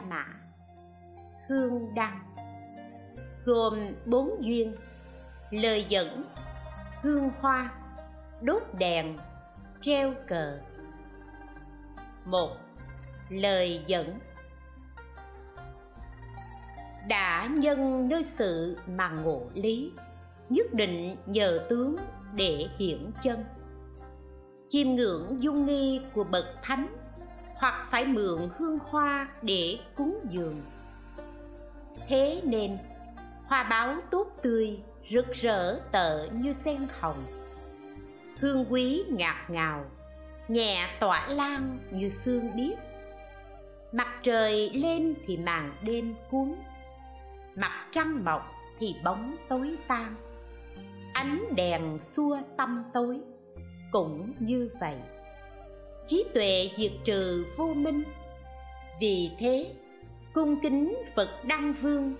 la mã hương đăng. Gồm bốn duyên. Lời dẫn. Hương hoa. Đốt đèn. Treo cờ. Một. Lời dẫn. Đã nhân nơi sự mà ngộ lý, nhất định nhờ tướng để hiển chân. Chiêm ngưỡng dung nghi của bậc thánh hoặc phải mượn hương hoa để cúng dường. Thế nên, hoa báo tốt tươi, rực rỡ tợ như sen hồng. Hương quý ngạt ngào, nhẹ tỏa lan như sương điếc. Mặt trời lên thì màn đêm cuốn, mặt trăng mọc thì bóng tối tan. Ánh đèn xua tâm tối, cũng như vậy trí tuệ diệt trừ vô minh. Vì thế, cung kính phật đăng vương,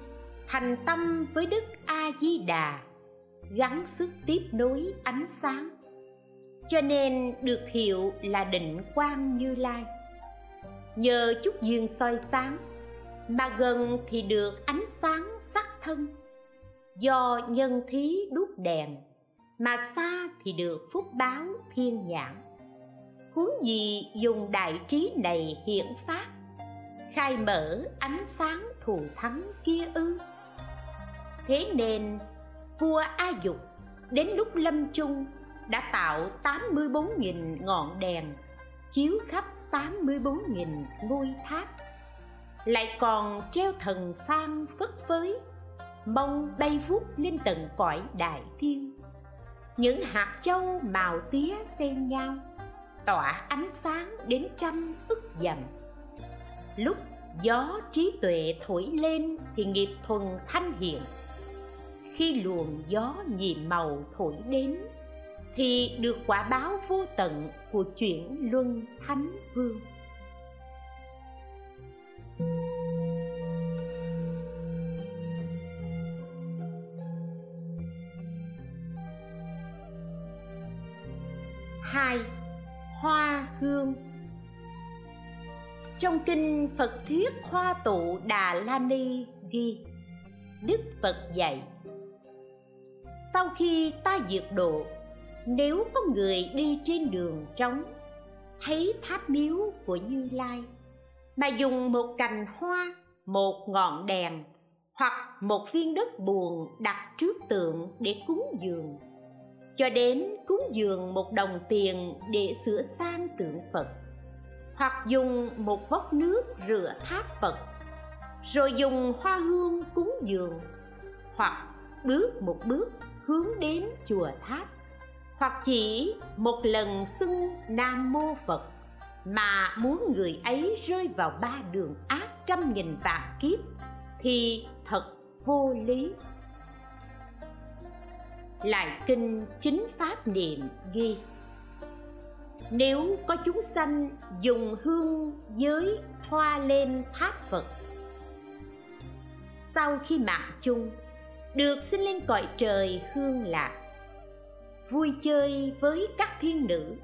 thành tâm với đức a di đà gắng sức tiếp nối ánh sáng. Cho nên được hiệu là định quang như lai. Nhờ chút duyên soi sáng, mà gần thì được ánh sáng sắc thân. Do nhân thí đốt đèn, mà xa thì được phúc báo thiên nhãn huống gì dùng đại trí này hiển phát khai mở ánh sáng thù thắng kia ư? Thế nên, vua a dục đến lúc lâm chung đã tạo 84.000 ngọn đèn, chiếu khắp 84.000 ngôi tháp. Lại còn treo thần phan phất phới, mong bay vút lên tận cõi đại thiên. Những hạt châu màu tía xen nhau tỏa ánh sáng đến trăm ức dặm. Lúc gió trí tuệ thổi lên thì nghiệp thuần thanh hiện. Khi luồng gió nhiệm màu thổi đến thì được quả báo vô tận của chuyển luân thánh vương. Hai hoa hương. Trong kinh phật thuyết hoa tụ đà la ni ghi, đức phật dạy, sau khi ta diệt độ, nếu có người đi trên đường trống, thấy tháp miếu của như lai, mà dùng một cành hoa, một ngọn đèn hoặc một viên đất buồn đặt trước tượng để cúng dường cho đến cúng dường một đồng tiền để sửa sang tượng phật, hoặc dùng một vốc nước rửa tháp phật, rồi dùng hoa hương cúng dường, hoặc bước một bước hướng đến chùa tháp, hoặc chỉ một lần xưng nam mô phật mà muốn người ấy rơi vào ba đường ác trăm nghìn vạn kiếp thì thật vô lý lại kinh chính pháp niệm ghi. Nếu có chúng sanh dùng hương giới thoa lên tháp phật, sau khi mạng chung, được sinh lên cõi trời hương lạc, vui chơi với các thiên nữ,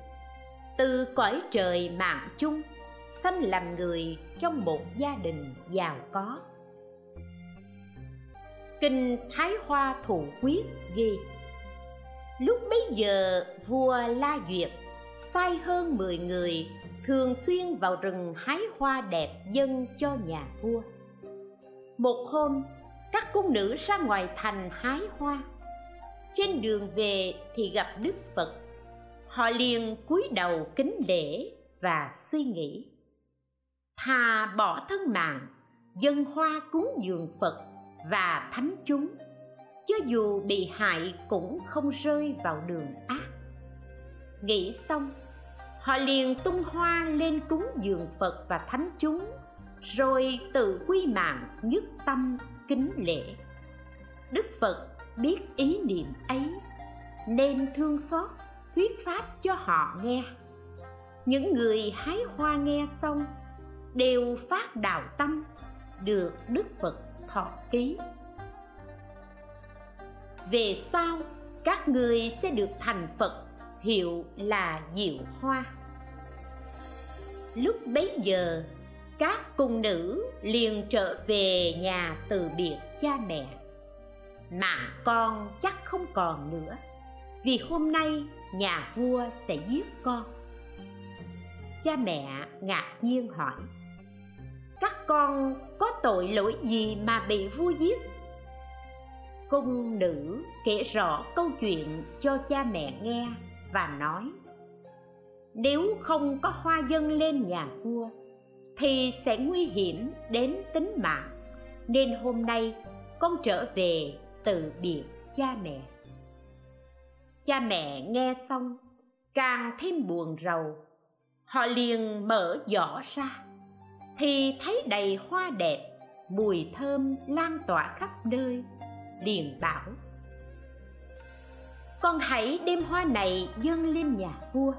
từ cõi trời mạng chung, sanh làm người trong một gia đình giàu có. Kinh thái hoa thủ quyết ghi lúc bấy giờ, vua la duyệt, sai hơn 10 người, thường xuyên vào rừng hái hoa đẹp dân cho nhà vua. Một hôm, các cung nữ ra ngoài thành hái hoa. Trên đường về thì gặp đức phật. Họ liền cúi đầu kính lễ và suy nghĩ. Thà bỏ thân mạng, dân hoa cúng dường phật và thánh chúng cho dù bị hại cũng không rơi vào đường ác. Nghĩ xong, họ liền tung hoa lên cúng dường phật và thánh chúng, rồi tự quy mạng nhất tâm kính lễ. Đức phật biết ý niệm ấy, nên thương xót, thuyết pháp cho họ nghe. Những người hái hoa nghe xong, đều phát đạo tâm, được đức phật thọ ký về sau, các người sẽ được thành phật, hiệu là diệu hoa. Lúc bấy giờ, các cung nữ liền trở về nhà từ biệt cha mẹ. Mà con chắc không còn nữa, vì hôm nay nhà vua sẽ giết con. Cha mẹ ngạc nhiên hỏi, các con có tội lỗi gì mà bị vua giết? Cung nữ kể rõ câu chuyện cho cha mẹ nghe và nói, nếu không có hoa dân lên nhà vua, thì sẽ nguy hiểm đến tính mạng, nên hôm nay con trở về từ biệt cha mẹ. Cha mẹ nghe xong, càng thêm buồn rầu. Họ liền mở giỏ ra, thì thấy đầy hoa đẹp, mùi thơm lan tỏa khắp nơi liền bảo, con hãy đem hoa này dâng lên nhà vua.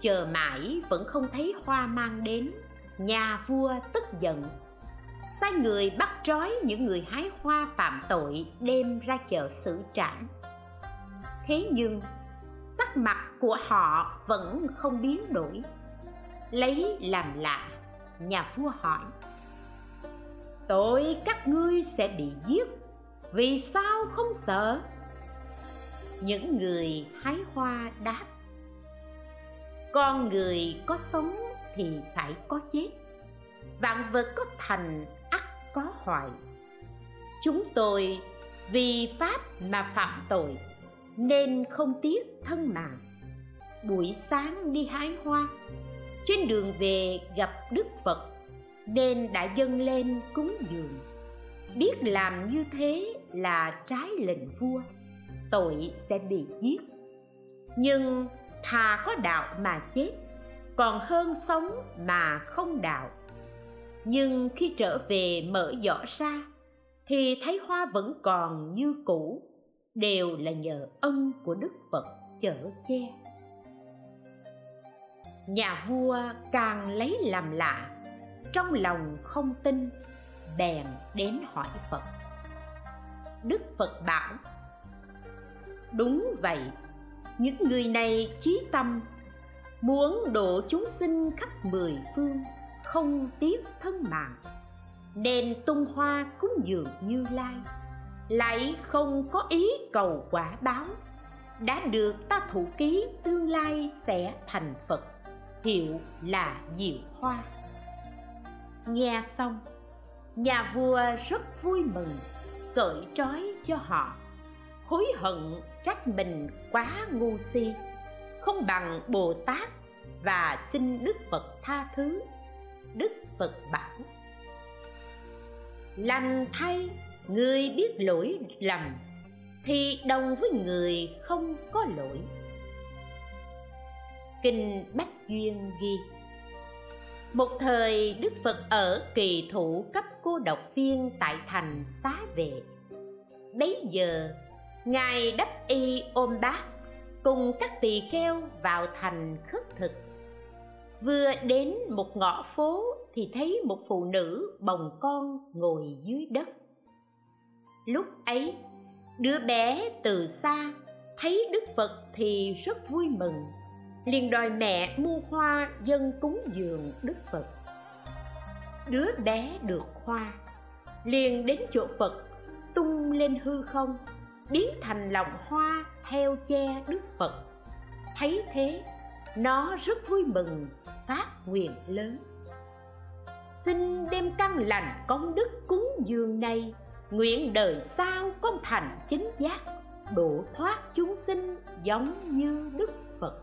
Chờ mãi vẫn không thấy hoa mang đến, nhà vua tức giận, sai người bắt trói những người hái hoa phạm tội đem ra chợ xử trảm. Thế nhưng, sắc mặt của họ vẫn không biến đổi. Lấy làm lạ, nhà vua hỏi tội các ngươi sẽ bị giết. Vì sao không sợ? Những người hái hoa đáp, con người có sống thì phải có chết. Vạn vật có thành ắt có hoại. Chúng tôi vì pháp mà phạm tội, nên không tiếc thân mạng. Buổi sáng đi hái hoa, trên đường về gặp đức phật nên đã dâng lên cúng dường. Biết làm như thế là trái lệnh vua, tội sẽ bị giết. Nhưng thà có đạo mà chết, còn hơn sống mà không đạo. Nhưng khi trở về mở giỏ ra, thì thấy hoa vẫn còn như cũ, đều là nhờ ân của đức phật chở che. Nhà vua càng lấy làm lạ trong lòng không tin, bèn đến hỏi phật. Đức phật bảo, đúng vậy, những người này chí tâm, muốn độ chúng sinh khắp mười phương, không tiếc thân mạng, nên tung hoa cúng dường như lai. Lại không có ý cầu quả báo, đã được ta thủ ký tương lai sẽ thành phật, hiệu là diệu hoa nghe xong, nhà vua rất vui mừng, cởi trói cho họ. Hối hận trách mình quá ngu si, không bằng bồ tát và xin đức phật tha thứ. Đức phật bảo, lành thay, người biết lỗi lầm, thì đồng với người không có lỗi. Kinh bách duyên ghi một thời đức phật ở kỳ thủ cấp cô độc viên tại thành xá vệ. Bấy giờ, ngài đắp y ôm bát cùng các tỳ kheo vào thành khất thực. Vừa đến một ngõ phố thì thấy một phụ nữ bồng con ngồi dưới đất. Lúc ấy, đứa bé từ xa thấy đức phật thì rất vui mừng liền đòi mẹ mua hoa dân cúng dường đức phật. Đứa bé được hoa, liền đến chỗ phật, tung lên hư không, biến thành lòng hoa theo che đức phật. Thấy thế, nó rất vui mừng, phát nguyện lớn. Xin đem căn lành công đức cúng dường này, nguyện đời sau con thành chính giác, độ thoát chúng sinh giống như đức phật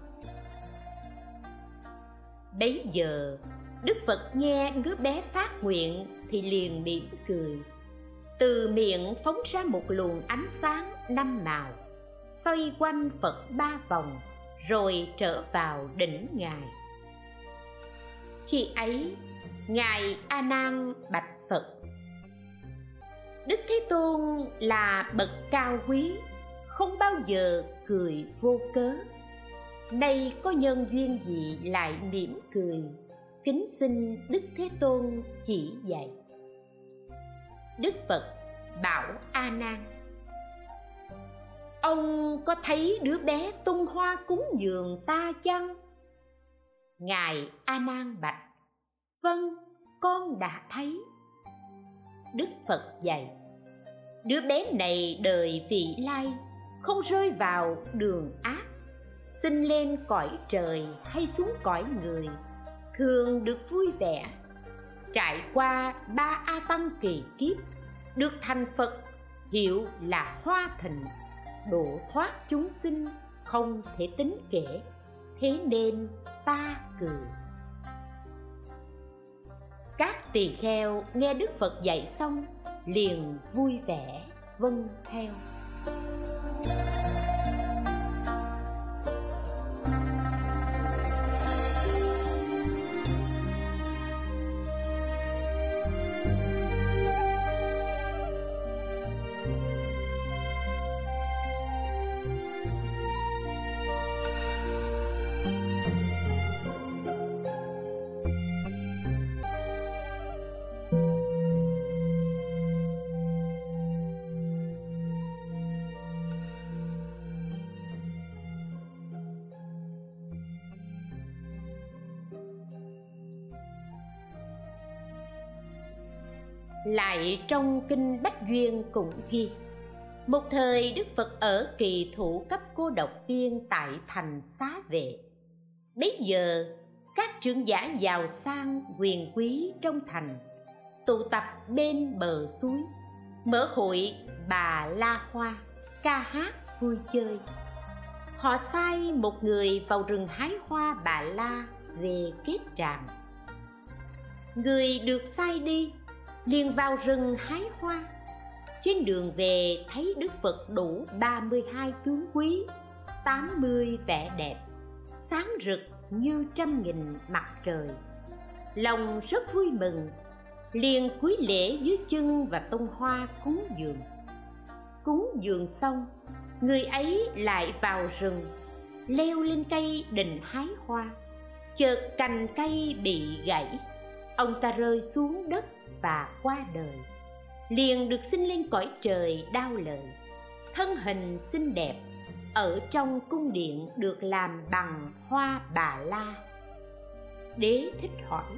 bấy giờ, đức phật nghe đứa bé phát nguyện thì liền mỉm cười. Từ miệng phóng ra một luồng ánh sáng năm màu, xoay quanh phật ba vòng, rồi trở vào đỉnh ngài. Khi ấy, ngài a nan bạch phật, đức thế tôn là bậc cao quý, không bao giờ cười vô cớ nay có nhân duyên gì lại mỉm cười? Kính xin đức thế tôn chỉ dạy. Đức phật bảo a nan. Ông có thấy đứa bé tung hoa cúng dường ta chăng? Ngài a nan bạch. Vâng con đã thấy. Đức phật dạy. Đứa bé này đời vị lai, không rơi vào đường ác sinh lên cõi trời hay xuống cõi người, thường được vui vẻ. Trải qua ba a tăng kỳ kiếp, được thành phật hiệu là hoa thịnh độ thoát chúng sinh không thể tính kể. Thế nên ta cười các tỳ kheo nghe đức phật dạy xong, liền vui vẻ vâng theo. Lại trong kinh bách duyên cũng ghi, một thời đức phật ở kỳ thủ cấp cô độc viên tại thành xá vệ. Bấy giờ, các trưởng giả giàu sang quyền quý trong thành, tụ tập bên bờ suối, mở hội bà la hoa ca hát vui chơi. Họ sai một người vào rừng hái hoa bà la về kết tràng người được sai đi liền vào rừng hái hoa. Trên đường về, thấy đức phật đủ 32 tướng quý 80 vẻ đẹp, sáng rực như trăm nghìn mặt trời. Lòng rất vui mừng, liền cúi lễ dưới chân và tông hoa cúng dường. Cúng dường xong, người ấy lại vào rừng, leo lên cây định hái hoa. Chợt cành cây bị gãy ông ta rơi xuống đất và qua đời. Liền được sinh lên cõi trời đau lợi thân hình xinh đẹp, ở trong cung điện được làm bằng hoa bà la. Đế thích hỏi,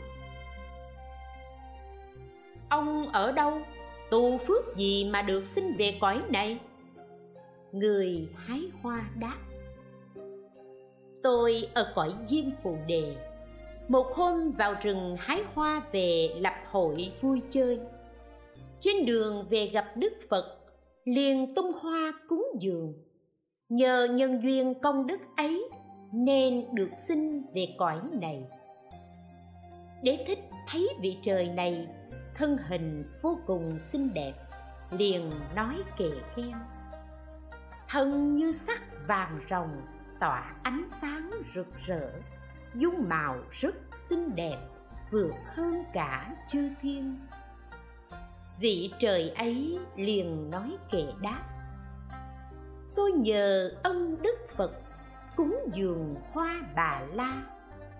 ông ở đâu? Tu phước gì mà được sinh về cõi này? Người hái hoa đáp, tôi ở cõi diêm phù đề một hôm vào rừng hái hoa về lập hội vui chơi. Trên đường về gặp đức phật, liền tung hoa cúng dường. Nhờ nhân duyên công đức ấy nên được sinh về cõi này. Đế thích thấy vị trời này thân hình vô cùng xinh đẹp, liền nói kệ khen. Thân như sắc vàng rồng tỏa ánh sáng rực rỡ dung mạo rất xinh đẹp, vượt hơn cả chư thiên. Vị trời ấy liền nói kệ đáp, tôi nhờ ân đức phật cúng dường hoa bà la,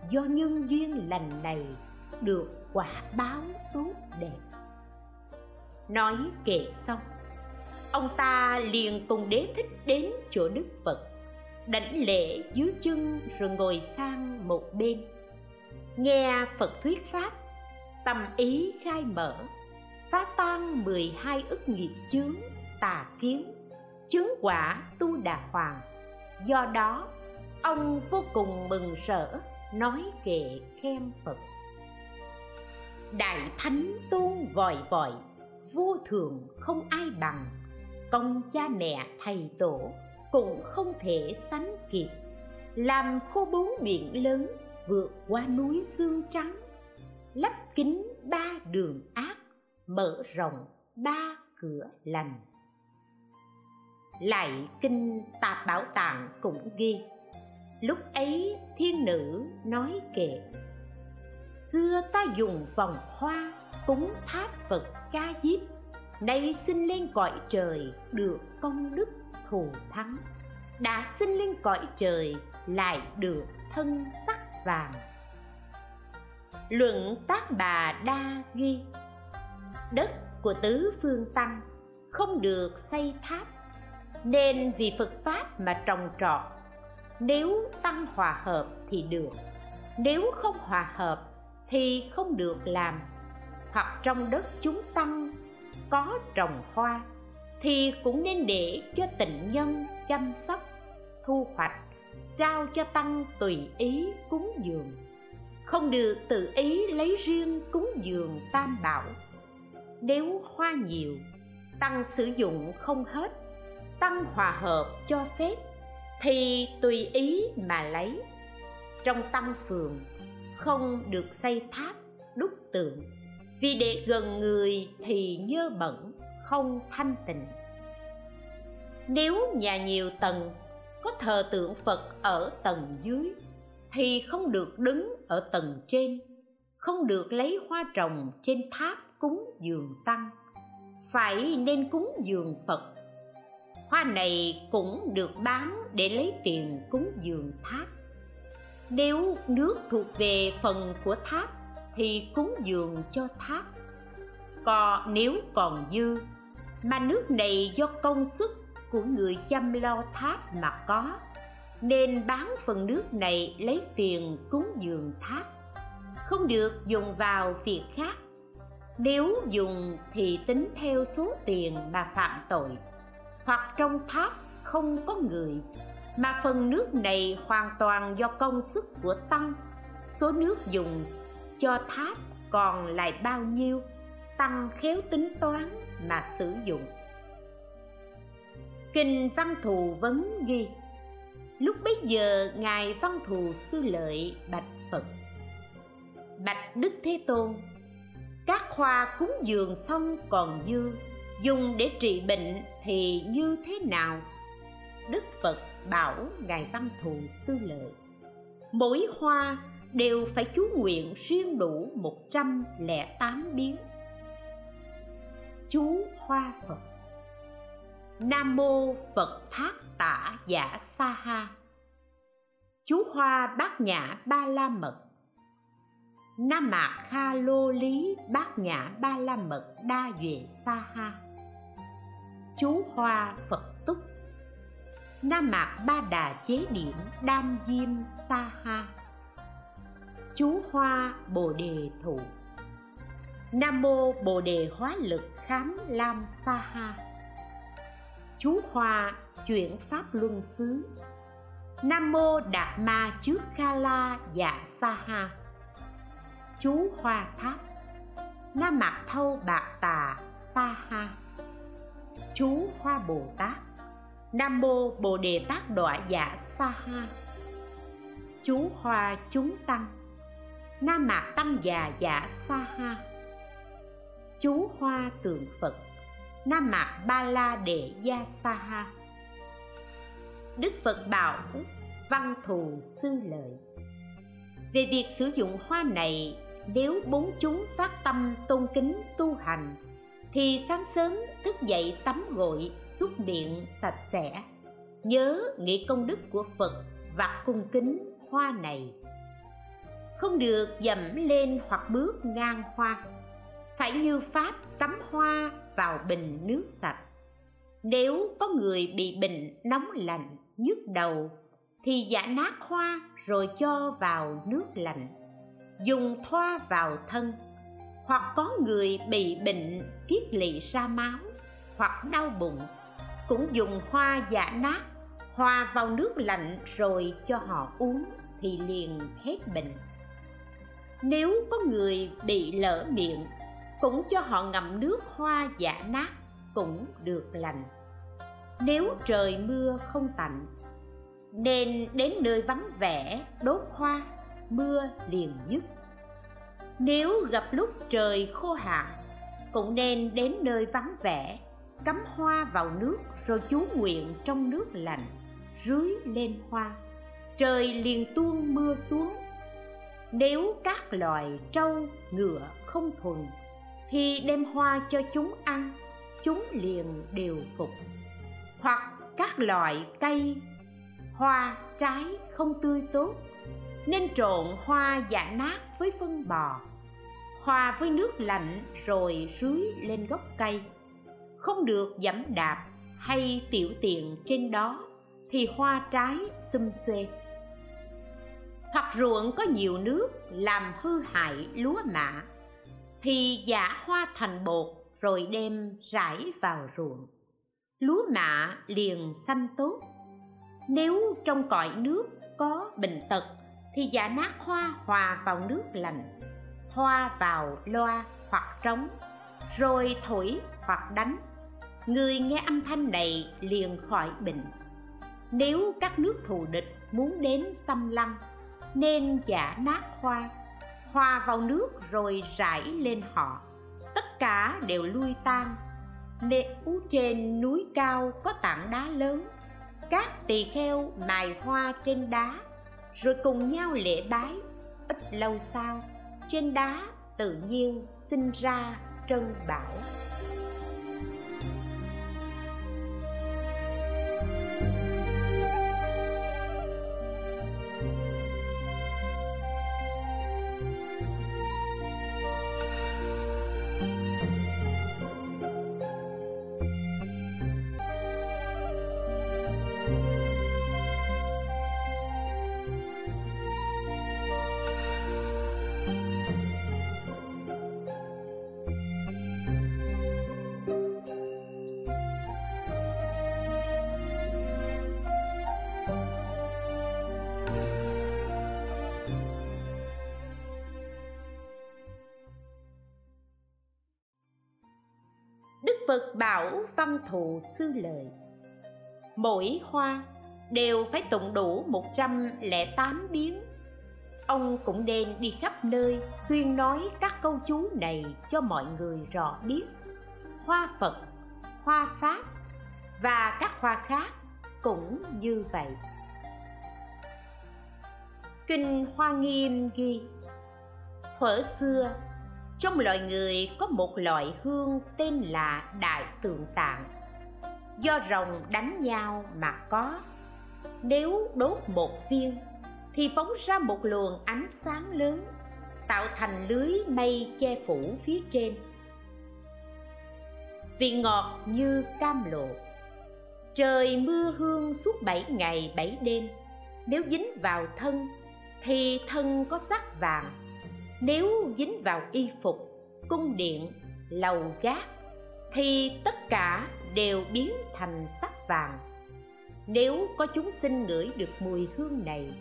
do nhân duyên lành này được quả báo tốt đẹp. Nói kệ xong, ông ta liền cùng đế thích đến chỗ đức phật đảnh lễ dưới chân rồi ngồi sang một bên. Nghe phật thuyết pháp, tâm ý khai mở, phá tan 12 ức nghiệp chướng, tà kiến chứng quả tu đà hoàng. Do đó, ông vô cùng mừng rỡ, nói kệ khen phật. Đại thánh tôn vòi vòi, vô thường không ai bằng. Công cha mẹ thầy tổ cũng không thể sánh kịp. Làm khô bốn biển lớn, vượt qua núi xương trắng. Lấp kín ba đường ác, mở rộng ba cửa lành. Lại kinh tạp bảo tàng cũng ghi. Lúc ấy thiên nữ nói kệ, xưa ta dùng vòng hoa cúng tháp phật ca diếp, nay sinh lên cõi trời được công đức thù thắng. Đã sinh lên cõi trời, lại được thân sắc vàng. Luận tác bà đa ghi, đất của tứ phương tăng không được xây tháp, nên vì phật pháp mà trồng trọt. Nếu tăng hòa hợp thì được, nếu không hòa hợp thì không được làm. Hoặc trong đất chúng tăng có trồng hoa thì cũng nên để cho tịnh nhân chăm sóc, thu hoạch, trao cho tăng tùy ý cúng dường. Không được tự ý lấy riêng cúng dường tam bảo. Nếu hoa nhiều, tăng sử dụng không hết, tăng hòa hợp cho phép, thì tùy ý mà lấy. Trong tăng phường, không được xây tháp đúc tượng, vì để gần người thì nhơ bẩn không thanh tịnh. Nếu nhà nhiều tầng có thờ tượng phật ở tầng dưới, thì không được đứng ở tầng trên, không được lấy hoa trồng trên tháp cúng dường tăng. Phải nên cúng dường phật. Hoa này cũng được bán để lấy tiền cúng dường tháp. Nếu nước thuộc về phần của tháp thì cúng dường cho tháp. Còn nếu còn dư mà nước này do công sức của người chăm lo tháp mà có, nên bán phần nước này lấy tiền cúng dường tháp. Không được dùng vào việc khác. Nếu dùng thì tính theo số tiền mà phạm tội. Hoặc trong tháp không có người, mà phần nước này hoàn toàn do công sức của tăng. Số nước dùng cho tháp còn lại bao nhiêu, tăng khéo tính toán mà sử dụng. Kinh văn thù vấn ghi, lúc bấy giờ ngài văn thù sư lợi bạch phật. Bạch đức thế tôn, các hoa cúng dường xong còn dư, dùng để trị bệnh thì như thế nào? Đức phật bảo ngài văn thù sư lợi, mỗi hoa đều phải chú nguyện riêng đủ một trăm lẻ tám biến chú hoa phật. Nam mô phật thác tả giả sa ha. Chú hoa bát nhã ba la mật. Nam mạc kha lô lý bát nhã ba la mật đa duệ sa ha. Chú hoa phật túc. Nam mạc ba đà chế điểm đam diêm sa ha. Chú hoa bồ đề thụ. Nam mô bồ đề hóa lực khám lam sa ha. Chú hòa chuyển pháp luân xứ. Nam mô đạt ma trước kha la dạ sa ha. Chú hòa tháp. Nam mạc thâu bạc tà sa ha. Chú hoa bồ tát. Nam mô bồ đề tát đọa dạ sa ha. Chú hòa chúng tăng. Nam mạc tăng già dạ sa ha chú hoa tượng phật, nam mạc ba la đệ gia sa ha. Đức phật bảo, văn thù sư lợi. Về việc sử dụng hoa này, nếu bốn chúng phát tâm tôn kính tu hành, thì sáng sớm thức dậy tắm gội, xúc miệng sạch sẽ. Nhớ nghĩ công đức của phật và cung kính hoa này. Không được dẫm lên hoặc bước ngang hoa phải như pháp cắm hoa vào bình nước sạch. Nếu có người bị bệnh nóng lạnh, nhức đầu, thì giả nát hoa rồi cho vào nước lạnh. Dùng thoa vào thân. Hoặc có người bị bệnh kiết lỵ ra máu hoặc đau bụng, cũng dùng hoa giả nát, hòa vào nước lạnh rồi cho họ uống thì liền hết bệnh. Nếu có người bị lỡ miệng cũng cho họ ngậm nước hoa giả nát cũng được lành. Nếu trời mưa không tạnh, nên đến nơi vắng vẻ, đốt hoa, mưa liền dứt. Nếu gặp lúc trời khô hạn, cũng nên đến nơi vắng vẻ, cắm hoa vào nước rồi chú nguyện trong nước lạnh rưới lên hoa. Trời liền tuôn mưa xuống. Nếu các loài trâu, ngựa không thuần thì đem hoa cho chúng ăn, chúng liền đều phục. Hoặc các loại cây, hoa, trái không tươi tốt, nên trộn hoa giả nát với phân bò, hòa với nước lạnh rồi rưới lên gốc cây. Không được dẫm đạp hay tiểu tiện trên đó thì hoa trái xum xuê. Hoặc ruộng có nhiều nước làm hư hại lúa mạ thì giả hoa thành bột, rồi đem rải vào ruộng. Lúa mạ liền xanh tốt. Nếu trong cõi nước có bệnh tật, thì giả nát hoa hòa vào nước lành hoa vào loa hoặc trống, rồi thổi hoặc đánh. Người nghe âm thanh này liền khỏi bệnh. Nếu các nước thù địch muốn đến xâm lăng, nên giả nát hoa hòa vào nước rồi rải lên họ. Tất cả đều lui tan nếu trên núi cao có tảng đá lớn. Các tỳ kheo mài hoa trên đá, rồi cùng nhau lễ bái. Ít lâu sau, trên đá tự nhiên sinh ra trân bảo. Phật bảo văn thù sư lợi Mỗi hoa đều phải tụng đủ 108 biến Ông cũng nên đi khắp nơi tuyên nói các câu chú này cho mọi người rõ biết. Hoa Phật, hoa Pháp và các hoa khác cũng như vậy. Kinh Hoa Nghiêm ghi Thuở xưa trong loài người có một loại hương tên là đại tượng tạng. Do rồng đánh nhau mà có. Nếu đốt một viên, thì phóng ra một luồng ánh sáng lớn, tạo thành lưới mây che phủ phía trên. Vị ngọt như cam lộ. Trời mưa hương suốt bảy ngày bảy đêm. Nếu dính vào thân, thì thân có sắc vàng nếu dính vào y phục, cung điện, lầu gác, thì tất cả đều biến thành sắc vàng. Nếu có chúng sinh ngửi được mùi hương này,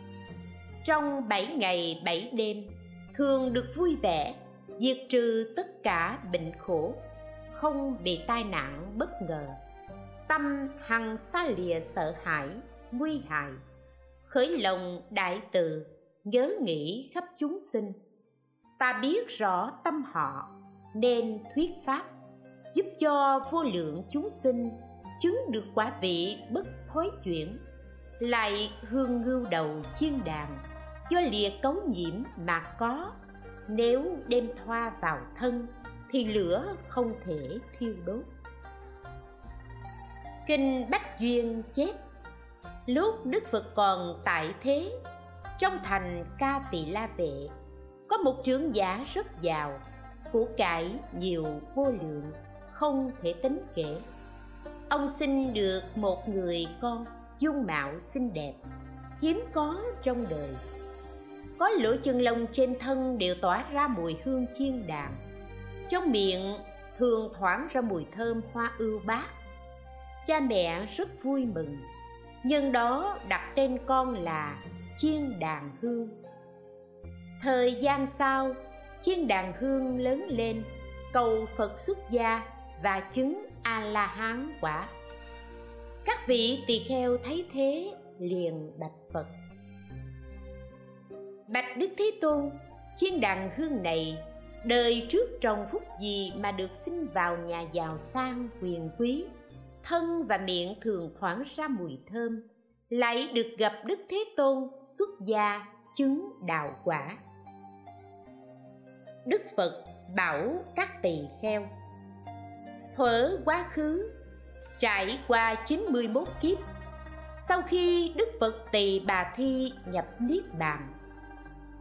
trong bảy ngày bảy đêm, thường được vui vẻ, diệt trừ tất cả bệnh khổ, không bị tai nạn bất ngờ. Tâm hằng xa lìa sợ hãi, nguy hại, khởi lòng đại từ, nhớ nghĩ khắp chúng sinh ta biết rõ tâm họ, nên thuyết pháp, giúp cho vô lượng chúng sinh chứng được quả vị bất thối chuyển, lại hương ngưu đầu chiên đàn do lìa cấu nhiễm mà có. Nếu đem thoa vào thân, thì lửa không thể thiêu đốt. Kinh bách duyên chép, lúc đức phật còn tại thế, trong thành ca tỳ la vệ có một trưởng giả rất giàu, của cải nhiều vô lượng, không thể tính kể. Ông sinh được một người con, dung mạo xinh đẹp, hiếm có trong đời. Có lỗ chân lông trên thân đều tỏa ra mùi hương chiên đàn trong miệng thường thoảng ra mùi thơm hoa ưu bát. Cha mẹ rất vui mừng, nhân đó đặt tên con là chiên đàn hương thời gian sau, chiên đàn hương lớn lên, cầu phật xuất gia và chứng a la hán quả. Các vị tỳ kheo thấy thế liền bạch phật. Bạch đức thế tôn, chiên đàn hương này đời trước trồng phúc gì mà được sinh vào nhà giàu sang quyền quý, thân và miệng thường thoảng ra mùi thơm, lại được gặp đức thế tôn xuất gia chứng đạo quả đức phật bảo các tỳ kheo. Thuở quá khứ, trải qua 91 kiếp, sau khi đức phật tỳ bà thi nhập niết bàn,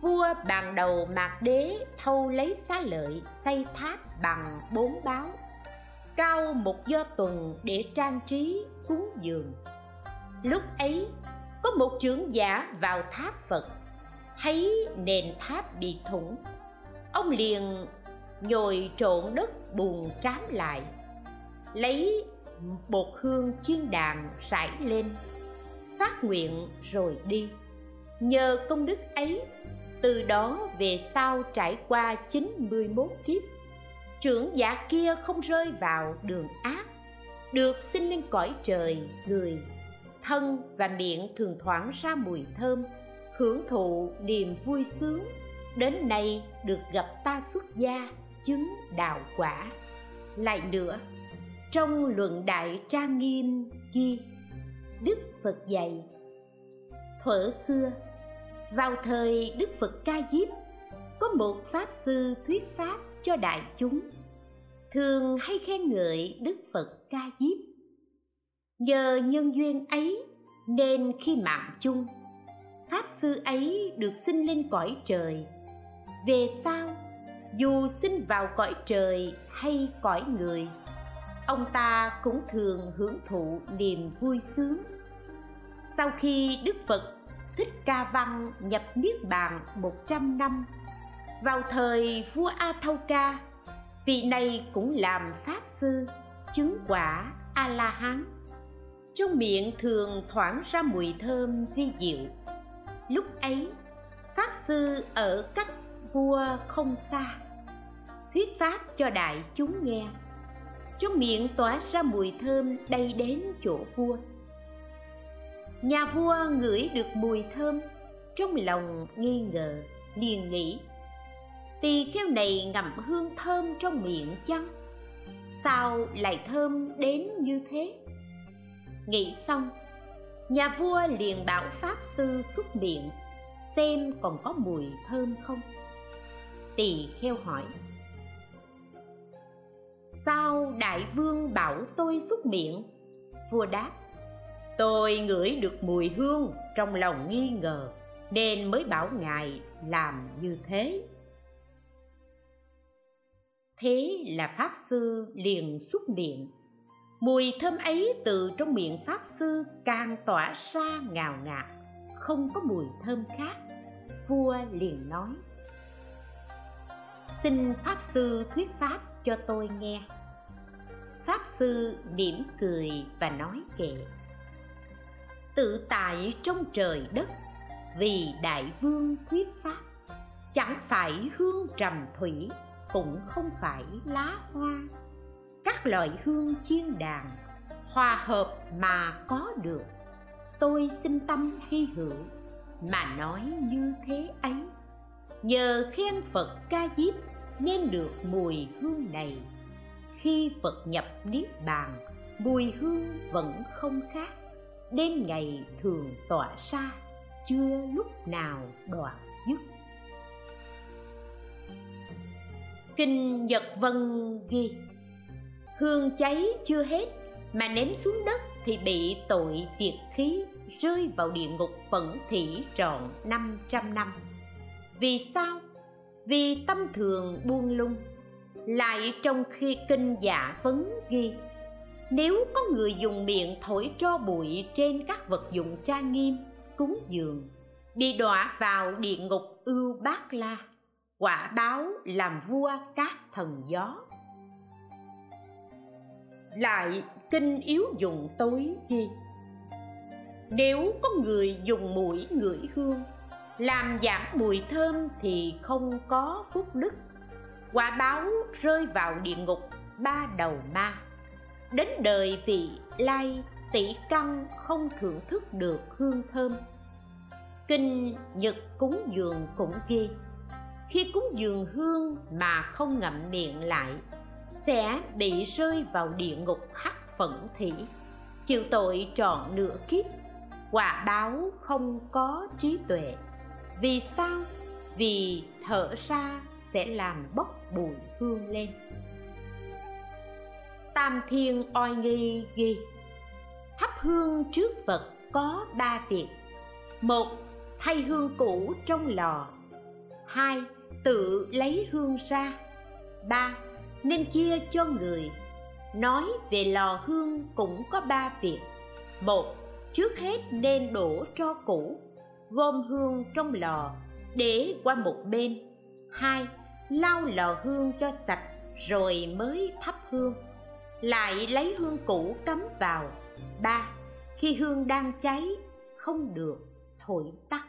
vua bàn đầu mạc đế thâu lấy xá lợi xây tháp bằng bốn báo cao một do tuần để trang trí cúng dường. Lúc ấy, có một trưởng giả vào tháp phật, thấy nền tháp bị thủng ông liền nhồi trộn đất bùn trám lại, lấy bột hương chiên đàn rải lên, phát nguyện rồi đi. Nhờ công đức ấy, từ đó về sau trải qua 91 kiếp, trưởng giả kia không rơi vào đường ác, được sinh lên cõi trời, người thân và miệng thường thoảng ra mùi thơm, hưởng thụ niềm vui sướng đến nay được gặp ta xuất gia, chứng đạo quả. Lại nữa, trong luận đại trang nghiêm ghi, đức phật dạy, thuở xưa, vào thời đức phật ca diếp, có một pháp sư thuyết pháp cho đại chúng, thường hay khen ngợi đức phật ca diếp. Nhờ nhân duyên ấy nên khi mạng chung, pháp sư ấy được sinh lên cõi trời về sau, dù sinh vào cõi trời hay cõi người, ông ta cũng thường hưởng thụ niềm vui sướng. Sau khi đức phật thích ca văn nhập niết bàn 100 năm, vào thời vua a thâu ca, vị này cũng làm pháp sư chứng quả a la hán trong miệng thường thoảng ra mùi thơm vi diệu. Lúc ấy, pháp sư ở cách vua không xa. Thuyết pháp cho đại chúng nghe. Trong miệng tỏa ra mùi thơm bay đến chỗ vua. Nhà vua ngửi được mùi thơm, trong lòng nghi ngờ, liền nghĩ, tỳ kheo này ngậm hương thơm trong miệng chăng? Sao lại thơm đến như thế? Nghĩ xong, nhà vua liền bảo pháp sư xúc miệng xem còn có mùi thơm không tỳ kheo hỏi. Sao đại vương bảo tôi xúc miệng? Vua đáp. Tôi ngửi được mùi hương trong lòng nghi ngờ, nên mới bảo ngài làm như thế. Thế là pháp sư liền xúc miệng. Mùi thơm ấy từ trong miệng pháp sư càng tỏa ra ngào ngạt, không có mùi thơm khác. Vua liền nói xin pháp sư thuyết pháp cho tôi nghe. Pháp sư mỉm cười và nói kệ, tự tại trong trời đất, vì đại vương thuyết pháp, chẳng phải hương trầm thủy, cũng không phải lá hoa. Các loại hương chiên đàn, hòa hợp mà có được, tôi xin tâm hy hữu mà nói như thế ấy nhờ khen phật ca diếp nên được mùi hương này. Khi phật nhập niết bàn, mùi hương vẫn không khác. Đêm ngày thường tỏa xa chưa lúc nào đoạn dứt. Kinh nhật vân ghi, hương cháy chưa hết, mà ném xuống đất thì bị tội việt khí rơi vào địa ngục phẫn thỉ trọn 500 năm vì sao? Vì tâm thường buông lung. Lại trong khi kinh dạ giả vấn ghi, nếu có người dùng miệng thổi tro bụi trên các vật dụng trang nghiêm, cúng dường, bị đọa vào địa ngục ưu bát la, quả báo làm vua các thần gió. Lại kinh yếu dùng tối ghi, nếu có người dùng mũi ngửi hương làm giảm mùi thơm thì không có phúc đức. Quả báo rơi vào địa ngục, ba đầu ma. Đến đời vị lai, tỷ căn không thưởng thức được hương thơm. Kinh nhật cúng dường cũng ghi, khi cúng dường hương mà không ngậm miệng lại, sẽ bị rơi vào địa ngục hắc phẫn thỉ. Chịu tội trọn nửa kiếp, quả báo không có trí tuệ vì sao? Vì thở ra sẽ làm bốc bụi hương lên. Tam thiên oai nghi ghi, thắp hương trước phật có ba việc. Một, thay hương cũ trong lò. Hai, tự lấy hương ra. Ba, nên chia cho người. Nói về lò hương cũng có ba việc. Một, trước hết nên đổ tro cũ gom hương trong lò, để qua một bên. Hai, lau lò hương cho sạch rồi mới thắp hương. Lại lấy hương cũ cắm vào. Ba, khi hương đang cháy, không được thổi tắt.